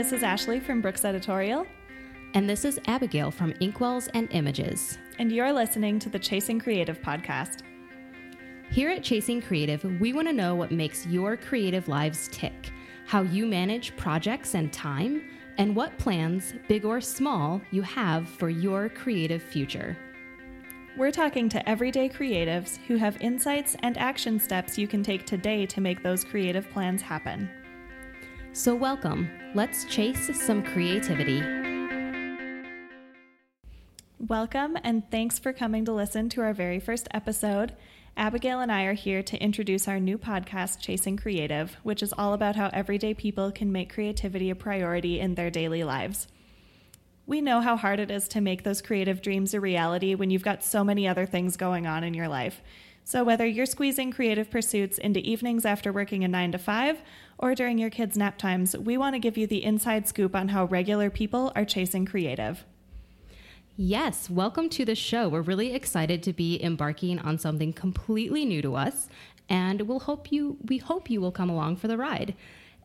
this is Ashley from Brooks Editorial. And this is Abigail from Inkwells and Images. And you're listening to the Chasing Creative podcast. Here at Chasing Creative, we want to know what makes your creative lives tick, how you manage projects and time, and what plans, big or small, you have for your creative future. We're talking to everyday creatives who have insights and action steps you can take today to make those creative plans happen. So, welcome. Let's chase some creativity. Welcome, and thanks for coming to listen to our very first episode. Abigail and I are here to introduce our new podcast, Chasing Creative, which is all about how everyday people can make creativity a priority in their daily lives. We know how hard it is to make those creative dreams a reality when you've got so many other things going on in your life. So, whether you're squeezing creative pursuits into evenings after working a 9 to 5 or during your kids' nap times, we want to give you the inside scoop on how regular people are chasing creative. Yes, welcome to the show. We're really excited to be embarking on something completely new to us, and we'll hope you we hope you will come along for the ride.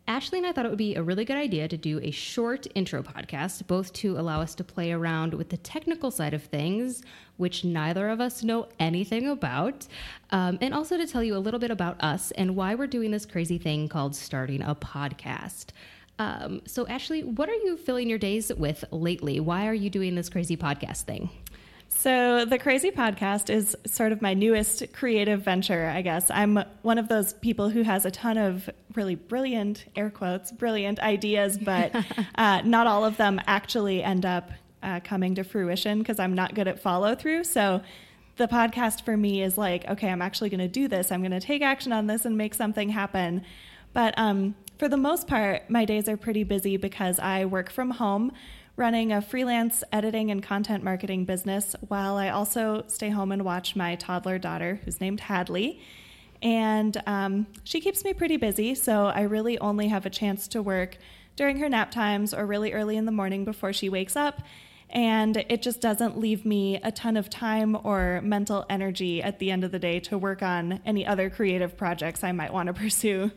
Ashley and I thought it would be a really good idea to do a short intro podcast, both to allow us to play around with the technical side of things, which neither of us know anything about, um, and also to tell you a little bit about us and why we're doing this crazy thing called starting a podcast. Um, so, Ashley, what are you filling your days with lately? Why are you doing this crazy podcast thing? So, the Crazy Podcast is sort of my newest creative venture, I guess. I'm one of those people who has a ton of really brilliant, air quotes, brilliant ideas, but uh, not all of them actually end up uh, coming to fruition because I'm not good at follow through. So, the podcast for me is like, okay, I'm actually going to do this. I'm going to take action on this and make something happen. But um, for the most part, my days are pretty busy because I work from home running a freelance editing and content marketing business while I also stay home and watch my toddler daughter, who's named Hadley. And um, she keeps me pretty busy, so I really only have a chance to work during her nap times or really early in the morning before she wakes up. And it just doesn't leave me a ton of time or mental energy at the end of the day to work on any other creative projects I might want to pursue.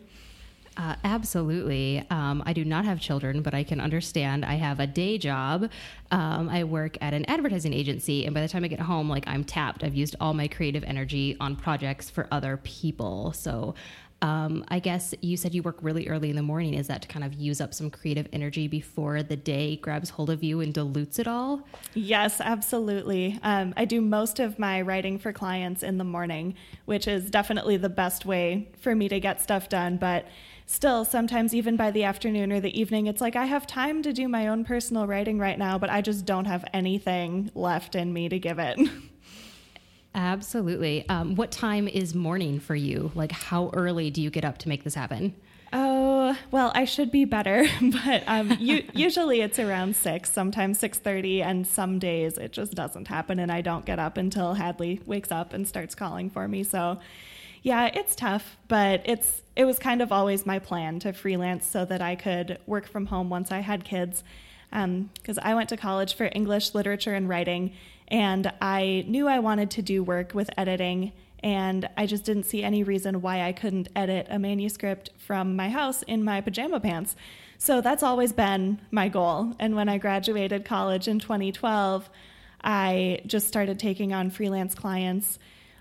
Uh, absolutely. Um, I do not have children, but I can understand. I have a day job. Um, I work at an advertising agency, and by the time I get home, like I'm tapped. I've used all my creative energy on projects for other people. So um, I guess you said you work really early in the morning. Is that to kind of use up some creative energy before the day grabs hold of you and dilutes it all? Yes, absolutely. Um, I do most of my writing for clients in the morning, which is definitely the best way for me to get stuff done. But still, sometimes even by the afternoon or the evening, it's like I have time to do my own personal writing right now, but I just don't have anything left in me to give it. Absolutely. Um, what time is morning for you? Like, how early do you get up to make this happen? Oh well, I should be better, but um, you, usually it's around six, sometimes six thirty, and some days it just doesn't happen, and I don't get up until Hadley wakes up and starts calling for me. So, yeah, it's tough, but it's it was kind of always my plan to freelance so that I could work from home once I had kids, because um, I went to college for English literature and writing, and I knew I wanted to do work with editing, and I just didn't see any reason why I couldn't edit a manuscript from my house in my pajama pants. So that's always been my goal. And when I graduated college in 2012, I just started taking on freelance clients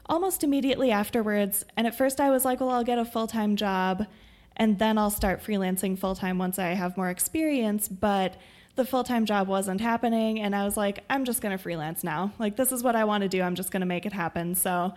almost immediately afterwards. And at first, I was like, well, I'll get a full time job and then I'll start freelancing full time once I have more experience. But the full time job wasn't happening. And I was like, I'm just going to freelance now. Like, this is what I want to do. I'm just going to make it happen. So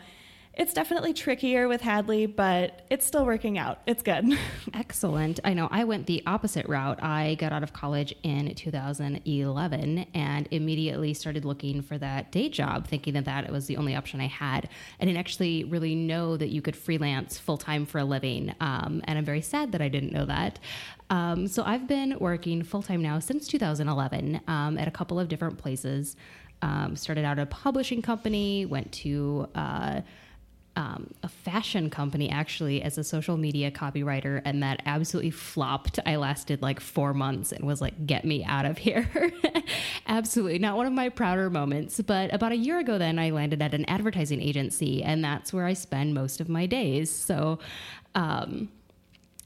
it's definitely trickier with Hadley, but it's still working out. It's good. Excellent. I know I went the opposite route. I got out of college in 2011 and immediately started looking for that day job, thinking that that was the only option I had. I didn't actually really know that you could freelance full time for a living. Um, and I'm very sad that I didn't know that. Um, so I've been working full time now since 2011 um, at a couple of different places. Um, started out a publishing company, went to uh, um, a fashion company actually as a social media copywriter, and that absolutely flopped. I lasted like four months and was like, get me out of here. absolutely not one of my prouder moments. But about a year ago, then I landed at an advertising agency, and that's where I spend most of my days. So, um,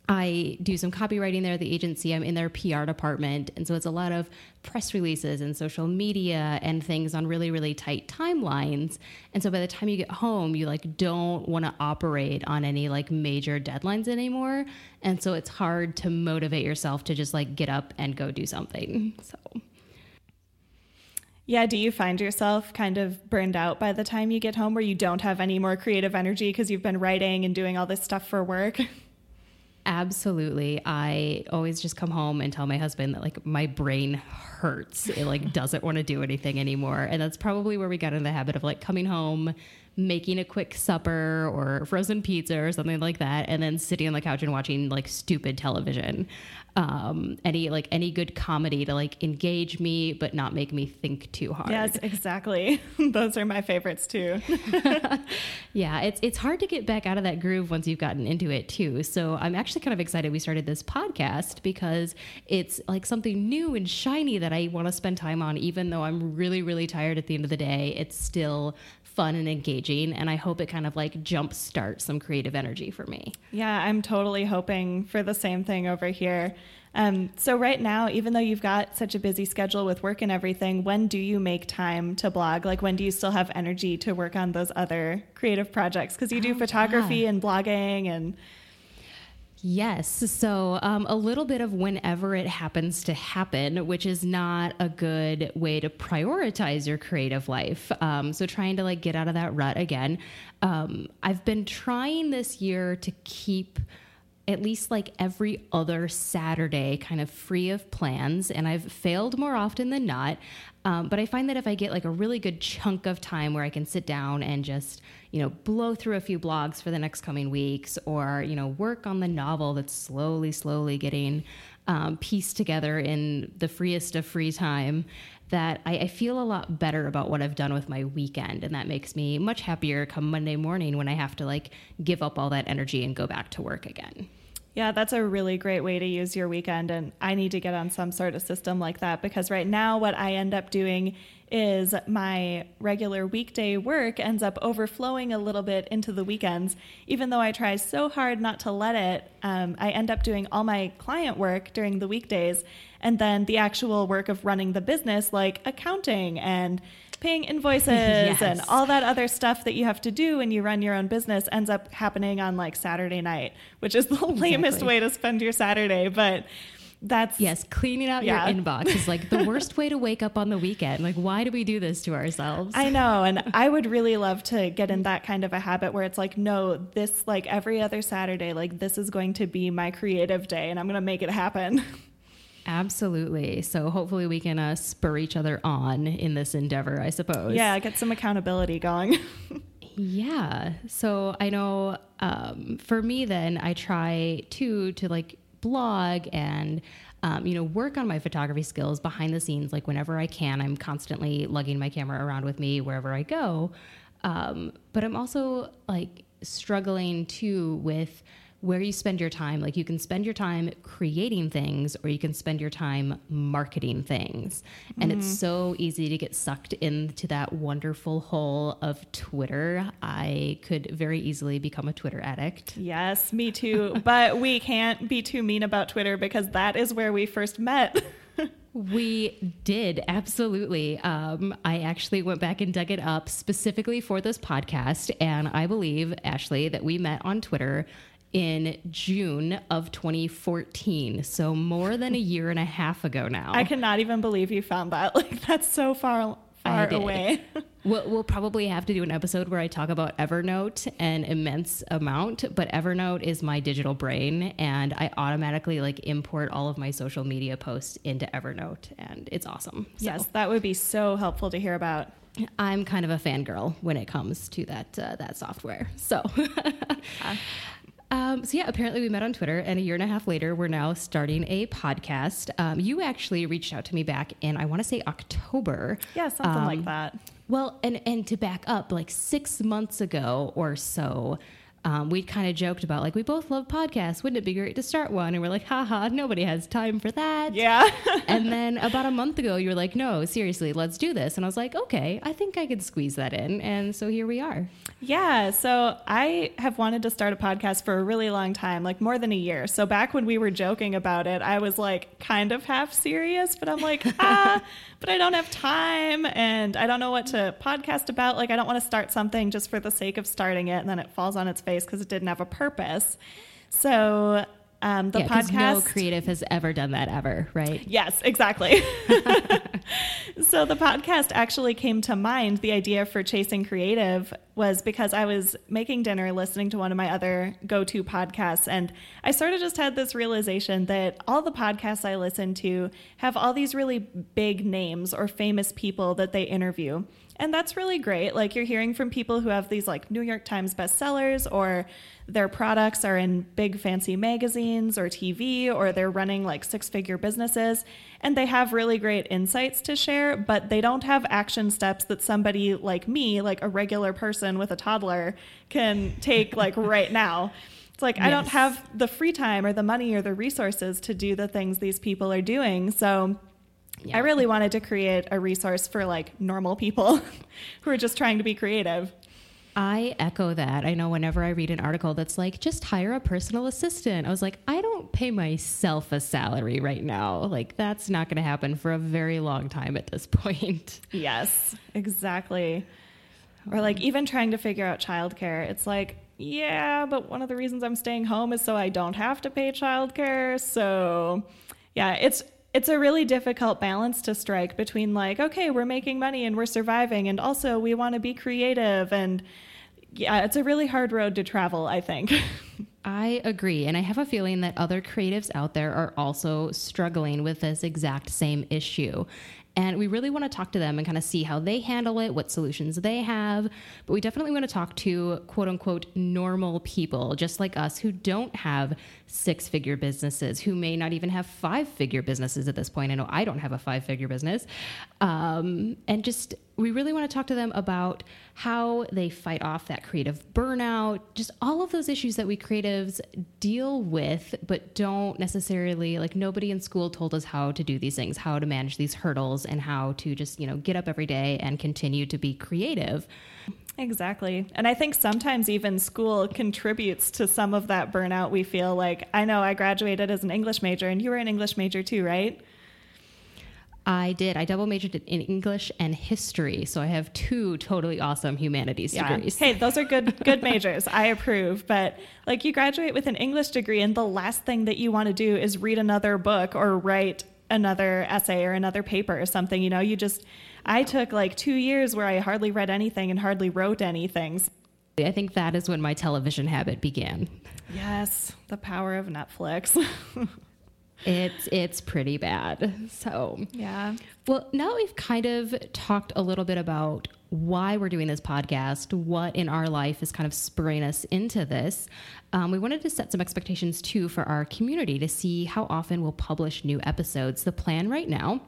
I do some copywriting there at the agency. I'm in their PR department. And so it's a lot of press releases and social media and things on really, really tight timelines. And so by the time you get home, you like don't want to operate on any like major deadlines anymore. And so it's hard to motivate yourself to just like get up and go do something. So yeah, do you find yourself kind of burned out by the time you get home where you don't have any more creative energy because you've been writing and doing all this stuff for work? Absolutely. I always just come home and tell my husband that like my brain hurts. It like doesn't want to do anything anymore. And that's probably where we got in the habit of like coming home, making a quick supper or frozen pizza or something like that, and then sitting on the couch and watching like stupid television um, any like any good comedy to like engage me but not make me think too hard. Yes, exactly. Those are my favorites too. yeah, it's it's hard to get back out of that groove once you've gotten into it too. So I'm actually kind of excited we started this podcast because it's like something new and shiny that I want to spend time on even though I'm really really tired at the end of the day. It's still fun and engaging and I hope it kind of like jump starts some creative energy for me. Yeah, I'm totally hoping for the same thing over here. Um, so right now, even though you've got such a busy schedule with work and everything, when do you make time to blog? Like when do you still have energy to work on those other creative projects? Because you do oh, photography yeah. and blogging and Yes. So, um, a little bit of whenever it happens to happen, which is not a good way to prioritize your creative life. Um, so, trying to like get out of that rut again. Um, I've been trying this year to keep at least like every other Saturday kind of free of plans. And I've failed more often than not. Um, but I find that if I get like a really good chunk of time where I can sit down and just, you know, blow through a few blogs for the next coming weeks or, you know, work on the novel that's slowly, slowly getting um, pieced together in the freest of free time, that I, I, feel a lot better about what I've done with my weekend. And that makes me much happier come Monday morning when I have to like give up all that energy and go back to work again. Yeah, that's a really great way to use your weekend. And I need to get on some sort of system like that because right now, what I end up doing is my regular weekday work ends up overflowing a little bit into the weekends. Even though I try so hard not to let it, um, I end up doing all my client work during the weekdays. And then the actual work of running the business, like accounting and paying invoices yes. and all that other stuff that you have to do when you run your own business ends up happening on like Saturday night, which is the exactly. lamest way to spend your Saturday. But that's yes, cleaning out yeah. your inbox is like the worst way to wake up on the weekend. Like, why do we do this to ourselves? I know. And I would really love to get in that kind of a habit where it's like, no, this, like every other Saturday, like this is going to be my creative day and I'm going to make it happen. Absolutely. So hopefully we can uh, spur each other on in this endeavor, I suppose. Yeah, get some accountability going. yeah. So I know um, for me, then I try to to like blog and um, you know work on my photography skills behind the scenes. Like whenever I can, I'm constantly lugging my camera around with me wherever I go. Um, but I'm also like struggling too with where you spend your time. Like you can spend your time creating things or you can spend your time marketing things. Mm-hmm. And it's mm-hmm. so easy to get sucked into that wonderful hole of Twitter. I could very easily become a Twitter addict. Yes, me too. but we can't be too mean about Twitter because that is where we first met. We did, absolutely. Um, I actually went back and dug it up specifically for this podcast. And I believe, Ashley, that we met on Twitter in June of 2014. So more than a year and a half ago now. I cannot even believe you found that. Like that's so far far away. we'll, we'll probably have to do an episode where I talk about Evernote an immense amount, but Evernote is my digital brain and I automatically like import all of my social media posts into Evernote and it's awesome. So. Yes, that would be so helpful to hear about. I'm kind of a fangirl when it comes to that uh, that software. So, uh, um, so yeah, apparently we met on Twitter, and a year and a half later, we're now starting a podcast. Um, you actually reached out to me back in, I want to say October. Yeah, something um, like that. Well, and and to back up, like six months ago or so, um, we kind of joked about like we both love podcasts. Wouldn't it be great to start one? And we're like, haha, nobody has time for that. Yeah. and then about a month ago, you were like, no, seriously, let's do this. And I was like, okay, I think I could squeeze that in. And so here we are. Yeah. So I have wanted to start a podcast for a really long time, like more than a year. So back when we were joking about it, I was like kind of half serious, but I'm like, ah, but I don't have time and I don't know what to podcast about. Like, I don't want to start something just for the sake of starting it and then it falls on its face because it didn't have a purpose. So um, the yeah, podcast. No creative has ever done that ever, right? Yes, exactly. so the podcast actually came to mind. The idea for Chasing Creative was because I was making dinner listening to one of my other go to podcasts, and I sort of just had this realization that all the podcasts I listen to have all these really big names or famous people that they interview. And that's really great. Like you're hearing from people who have these like New York Times bestsellers or their products are in big fancy magazines or TV or they're running like six figure businesses and they have really great insights to share, but they don't have action steps that somebody like me, like a regular person with a toddler, can take like right now. It's like I don't have the free time or the money or the resources to do the things these people are doing. So Yeah. I really wanted to create a resource for like normal people who are just trying to be creative. I echo that. I know whenever I read an article that's like, just hire a personal assistant, I was like, I don't pay myself a salary right now. Like, that's not going to happen for a very long time at this point. Yes, exactly. Or like even trying to figure out childcare. It's like, yeah, but one of the reasons I'm staying home is so I don't have to pay childcare. So, yeah, it's it's a really difficult balance to strike between like, okay, we're making money and we're surviving and also we want to be creative and yeah, it's a really hard road to travel, I think. I agree. And I have a feeling that other creatives out there are also struggling with this exact same issue. And we really want to talk to them and kind of see how they handle it, what solutions they have. But we definitely want to talk to quote unquote normal people, just like us, who don't have six figure businesses, who may not even have five figure businesses at this point. I know I don't have a five figure business. Um, and just, we really want to talk to them about how they fight off that creative burnout, just all of those issues that we creatives deal with, but don't necessarily like nobody in school told us how to do these things, how to manage these hurdles, and how to just, you know, get up every day and continue to be creative. Exactly. And I think sometimes even school contributes to some of that burnout we feel like. I know I graduated as an English major and you were an English major too, right? I did. I double majored in English and history, so I have two totally awesome humanities degrees. Hey, those are good good majors. I approve. But like you graduate with an English degree and the last thing that you want to do is read another book or write another essay or another paper or something, you know, you just I took like 2 years where I hardly read anything and hardly wrote anything. I think that is when my television habit began. Yes, the power of Netflix. It's it's pretty bad. So yeah. Well, now that we've kind of talked a little bit about why we're doing this podcast, what in our life is kind of spurring us into this, um, we wanted to set some expectations too for our community to see how often we'll publish new episodes. The plan right now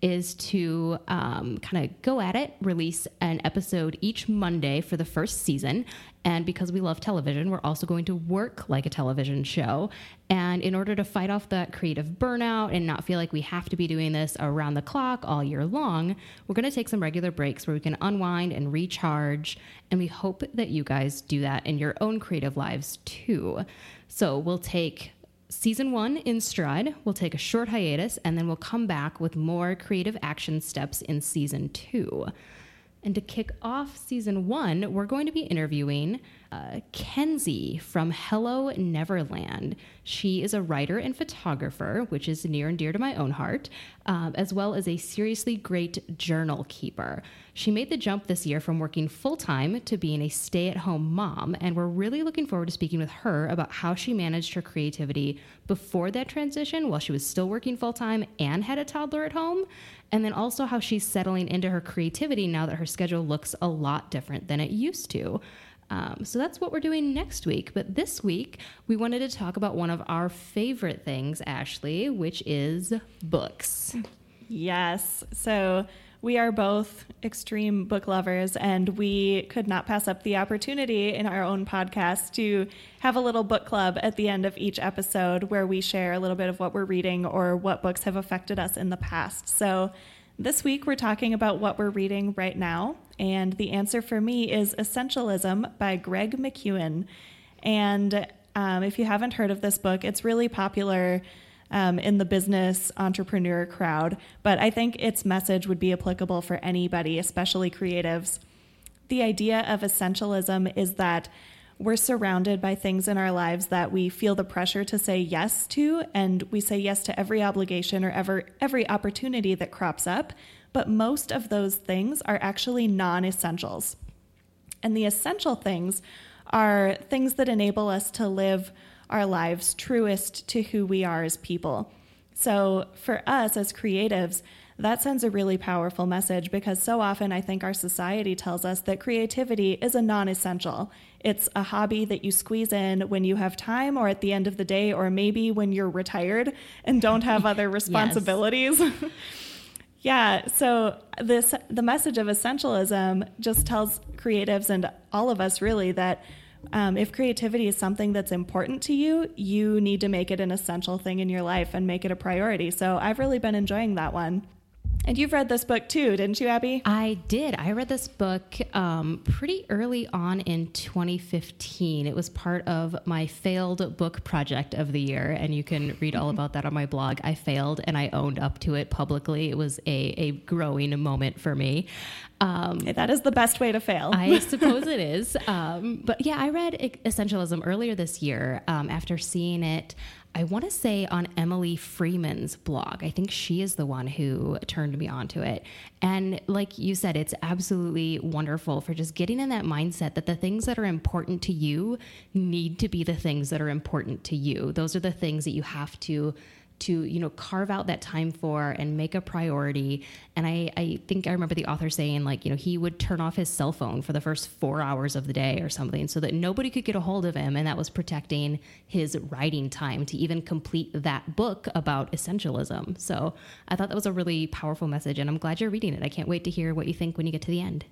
is to um, kind of go at it, release an episode each Monday for the first season. And because we love television, we're also going to work like a television show. And in order to fight off that creative burnout and not feel like we have to be doing this around the clock all year long, we're going to take some regular breaks where we can unwind and recharge. And we hope that you guys do that in your own creative lives too. So we'll take season one in stride. We'll take a short hiatus and then we'll come back with more creative action steps in season two. And to kick off season one, we're going to be interviewing uh, Kenzie from Hello Neverland. She is a writer and photographer, which is near and dear to my own heart, um, as well as a seriously great journal keeper. She made the jump this year from working full time to being a stay at home mom, and we're really looking forward to speaking with her about how she managed her creativity before that transition while she was still working full time and had a toddler at home, and then also how she's settling into her creativity now that her schedule looks a lot different than it used to. Um, so that's what we're doing next week. But this week, we wanted to talk about one of our favorite things, Ashley, which is books. Yes. So we are both extreme book lovers, and we could not pass up the opportunity in our own podcast to have a little book club at the end of each episode where we share a little bit of what we're reading or what books have affected us in the past. So, this week we're talking about what we're reading right now, and the answer for me is Essentialism by Greg McKeown. And um, if you haven't heard of this book, it's really popular um, in the business entrepreneur crowd, but I think its message would be applicable for anybody, especially creatives. The idea of essentialism is that we're surrounded by things in our lives that we feel the pressure to say yes to, and we say yes to every obligation or ever, every opportunity that crops up. But most of those things are actually non essentials. And the essential things are things that enable us to live our lives truest to who we are as people. So, for us as creatives, that sends a really powerful message because so often I think our society tells us that creativity is a non essential. It's a hobby that you squeeze in when you have time or at the end of the day, or maybe when you're retired and don't have other responsibilities. yeah, so this the message of essentialism just tells creatives and all of us really that um, if creativity is something that's important to you, you need to make it an essential thing in your life and make it a priority. So I've really been enjoying that one. And you've read this book too, didn't you, Abby? I did. I read this book um, pretty early on in 2015. It was part of my failed book project of the year, and you can read all about that on my blog. I failed and I owned up to it publicly. It was a, a growing moment for me. Um, that is the best way to fail. I suppose it is. Um, but yeah, I read Essentialism earlier this year um, after seeing it. I want to say on Emily Freeman's blog. I think she is the one who turned me onto it. And like you said, it's absolutely wonderful for just getting in that mindset that the things that are important to you need to be the things that are important to you. Those are the things that you have to to you know carve out that time for and make a priority. And I, I think i remember the author saying like you know he would turn off his cell phone for the first four hours of the day or something so that nobody could get a hold of him. And that was protecting his writing time to even complete that book about essentialism. So i thought that was a really powerful message and i'm glad you're reading it. I can't wait to hear what you think when you get to the end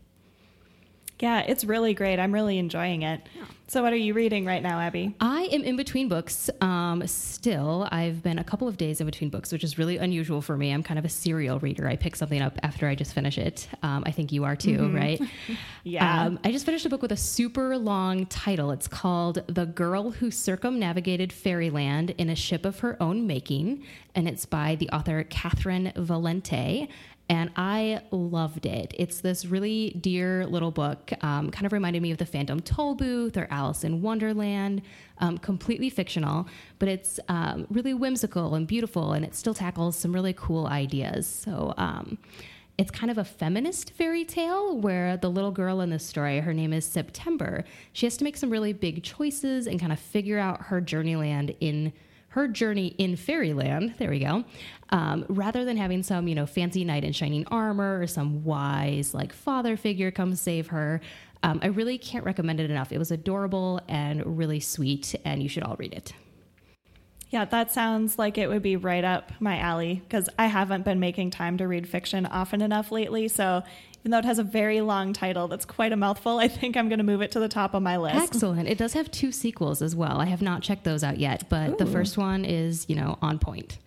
yeah, it's really great. I'm really enjoying it. Yeah. So, what are you reading right now, Abby? I am in between books um, still. I've been a couple of days in between books, which is really unusual for me. I'm kind of a serial reader. I pick something up after I just finish it. Um, I think you are too, mm-hmm. right? yeah. Um, I just finished a book with a super long title. It's called The Girl Who Circumnavigated Fairyland in a Ship of Her Own Making, and it's by the author Catherynne Valente and I loved it. It's this really dear little book, um, kind of reminded me of the Phantom Tollbooth or Alice in Wonderland, um, completely fictional, but it's um, really whimsical and beautiful, and it still tackles some really cool ideas. So, um, it's kind of a feminist fairy tale where the little girl in the story, her name is September, she has to make some really big choices and kind of figure out her journeyland in her journey in fairyland there we go um, rather than having some you know fancy knight in shining armor or some wise like father figure come save her um, i really can't recommend it enough it was adorable and really sweet and you should all read it yeah, that sounds like it would be right up my alley because I haven't been making time to read fiction often enough lately. So even though it has a very long title that's quite a mouthful, I think I'm going to move it to the top of my list. Excellent. It does have two sequels as well. I have not checked those out yet, but Ooh. the first one is, you know, on point.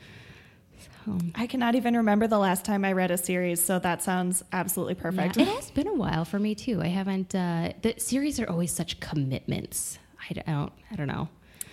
So. I cannot even remember the last time I read a series, so that sounds absolutely perfect. Yeah, it has been a while for me too. I haven't. Uh, the series are always such commitments. I don't. I don't know.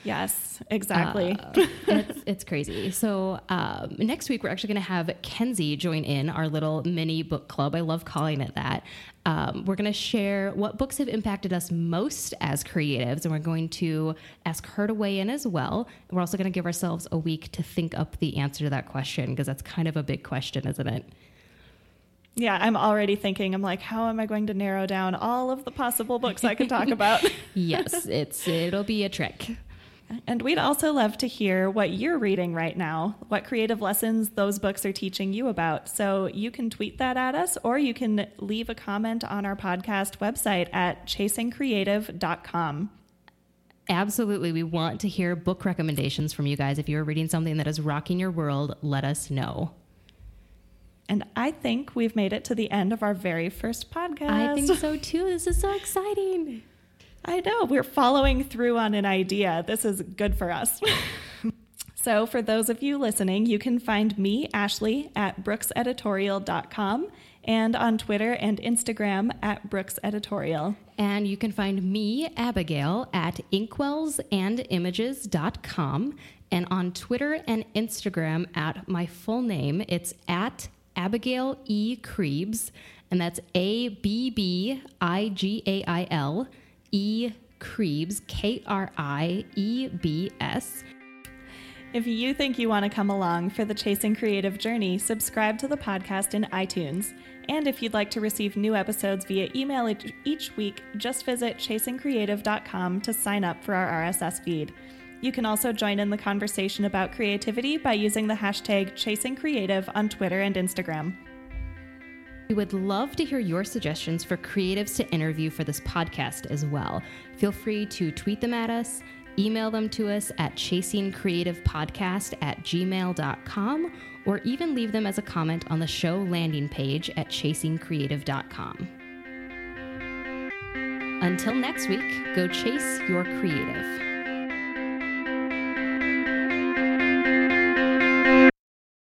Yes, exactly. Uh, it's, it's, crazy. So um, next week we're actually going to have Kenzie join in our little mini book club. I love calling it that. Um, we're going to share what books have impacted us most as creatives, and we're going to ask her to weigh in as well. We're also going to give ourselves a week to think up the answer to that question because that's kind of a big question, isn't it? Yeah, I'm already thinking. I'm like, how am I going to narrow down all of the possible books I can talk about? yes, it's it'll be a trick. And we'd also love to hear what you're reading right now, what creative lessons those books are teaching you about. So you can tweet that at us or you can leave a comment on our podcast website at chasingcreative.com. Absolutely. We want to hear book recommendations from you guys. If you're reading something that is rocking your world, let us know. And I think we've made it to the end of our very first podcast. I think so too. This is so exciting. I know. We're following through on an idea. This is good for us. so, for those of you listening, you can find me, Ashley, at brookseditorial.com and on Twitter and Instagram at Brooks Editorial. And you can find me, Abigail, at inkwellsandimages.com and on Twitter and Instagram at my full name. It's at Abigail E. Kriebs, and that's A B B I G A I L E Kriebs, K R I E B S. If you think you want to come along for the Chasing Creative journey, subscribe to the podcast in iTunes. And if you'd like to receive new episodes via email each week, just visit chasingcreative.com to sign up for our RSS feed. You can also join in the conversation about creativity by using the hashtag ChasingCreative on Twitter and Instagram. We would love to hear your suggestions for creatives to interview for this podcast as well. Feel free to tweet them at us, email them to us at chasingcreativepodcast at gmail.com, or even leave them as a comment on the show landing page at chasingcreative.com. Until next week, go chase your creative.